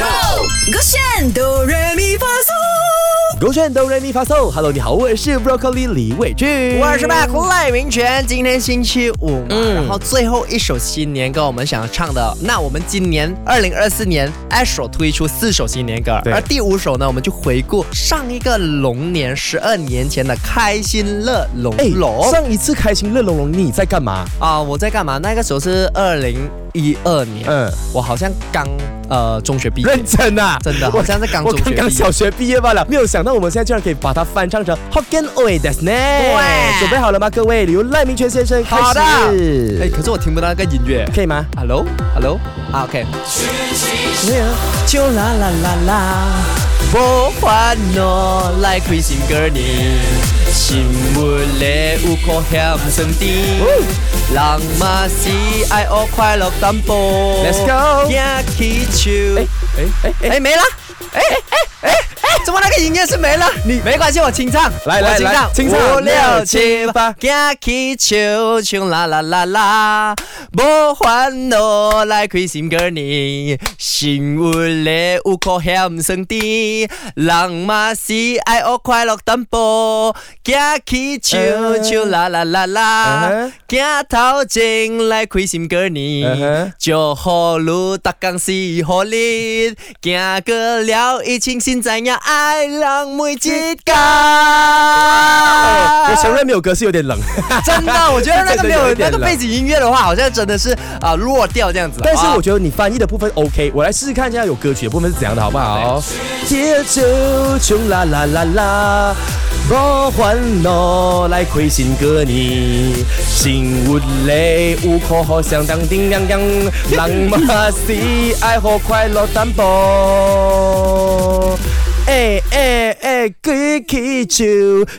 Go，勾选哆来咪发嗦。勾选哆来咪发嗦，Hello，你好，我是 Broccoli 李伟俊，我是 Mac 赖明全，今天星期五嘛，嗯然后最后一首新年歌我们想要唱的，那我们今年二零二四年 Astro 推出四首新年歌，对而第五首呢，我们就回顾上一个龙年十二年前的开心乐融哎融。上一次开心乐龙龙你在干嘛？啊、我在干嘛？那个时候是二零一二年，嗯，我好像刚呃中学毕业认，真啊，真的好像是刚我中学毕业。刚刚小学毕业罢了，没有想到我们现在居然可以把它翻唱成 Hokkien Oi des 呢。对准备好了吗，各位？由赖明全先生开始。好的哎，可是我听不到那个音乐。可以吗？Hello，Hello，啊，OK。没有。就啦啦啦啦，无烦恼来开心歌呢，新闻咧有可险酸甜，人嘛是爱学快乐淡薄。Let's 哎哎哎哎，哎没了，哎哎哎哎，怎么那个音乐是没了？你没关系，我清唱，来来我清唱，来清唱。五六七八，行起手，唱啦啦啦啦，无烦恼来开心过年，生活咧有可险酸甜，人嘛是爱学快乐淡薄，行起手，嗯唱啦啦啦。啦行头前来开心歌嗯呢哼，祝福你达工是好日，行过了疫情，现在呀爱人每一个。我承认没有歌是有点冷，真的，我觉得那个没有那个背景音乐的话，好像真的是啊弱掉这样子。但是啊我觉得你翻译的部分 OK，我来试试看一下有歌曲的部分是怎样的，好不好？铁酒穷啦啦啦啦，我烦恼来开心过年，生活里有苦好相当叮当当，人嘛是爱好快乐淡薄。哎哎哎，举起手，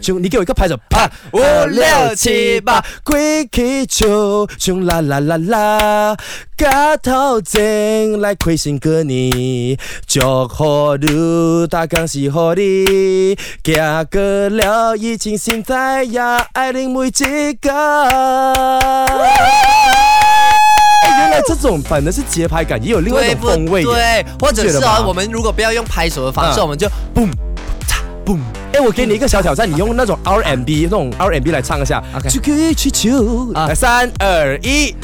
穷，你给我一个拍手啊！五六七八，举起手，穷啦啦啦啦，家头前来开心过年，祝福你大家是好的，行过了疫情，现在呀爱你每一个。这种反而是节拍感，也有另外一种风味耶。对，或者是啊，我们如果不要用拍手的方式，嗯我们就 boom。哎，我给你一个小挑战，你用那种 R&B 那种 R&B 来唱一下。OK 来，三二一。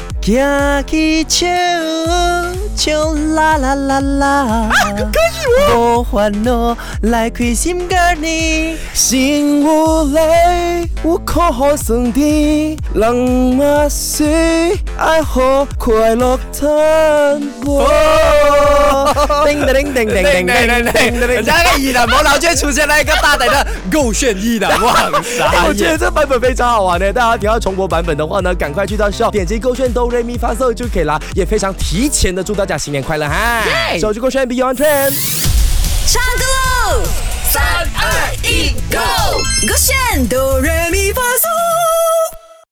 唱啦啦啦啦，可以无烦恼来开心歌呢。生活里有可好酸甜，人嘛是爱好快乐淡薄。叮叮叮叮叮叮叮叮叮那个艺人冇脑就出现了一个大胆的够炫一的，哇，塞我觉得这版本非常好玩的，大家想要重播版本的话呢，赶快去到 shop 点击勾选哆瑞咪发售就可以啦，也非常提前的祝大家新年快乐哈！手机勾选 Beyond Trend。唱歌喽！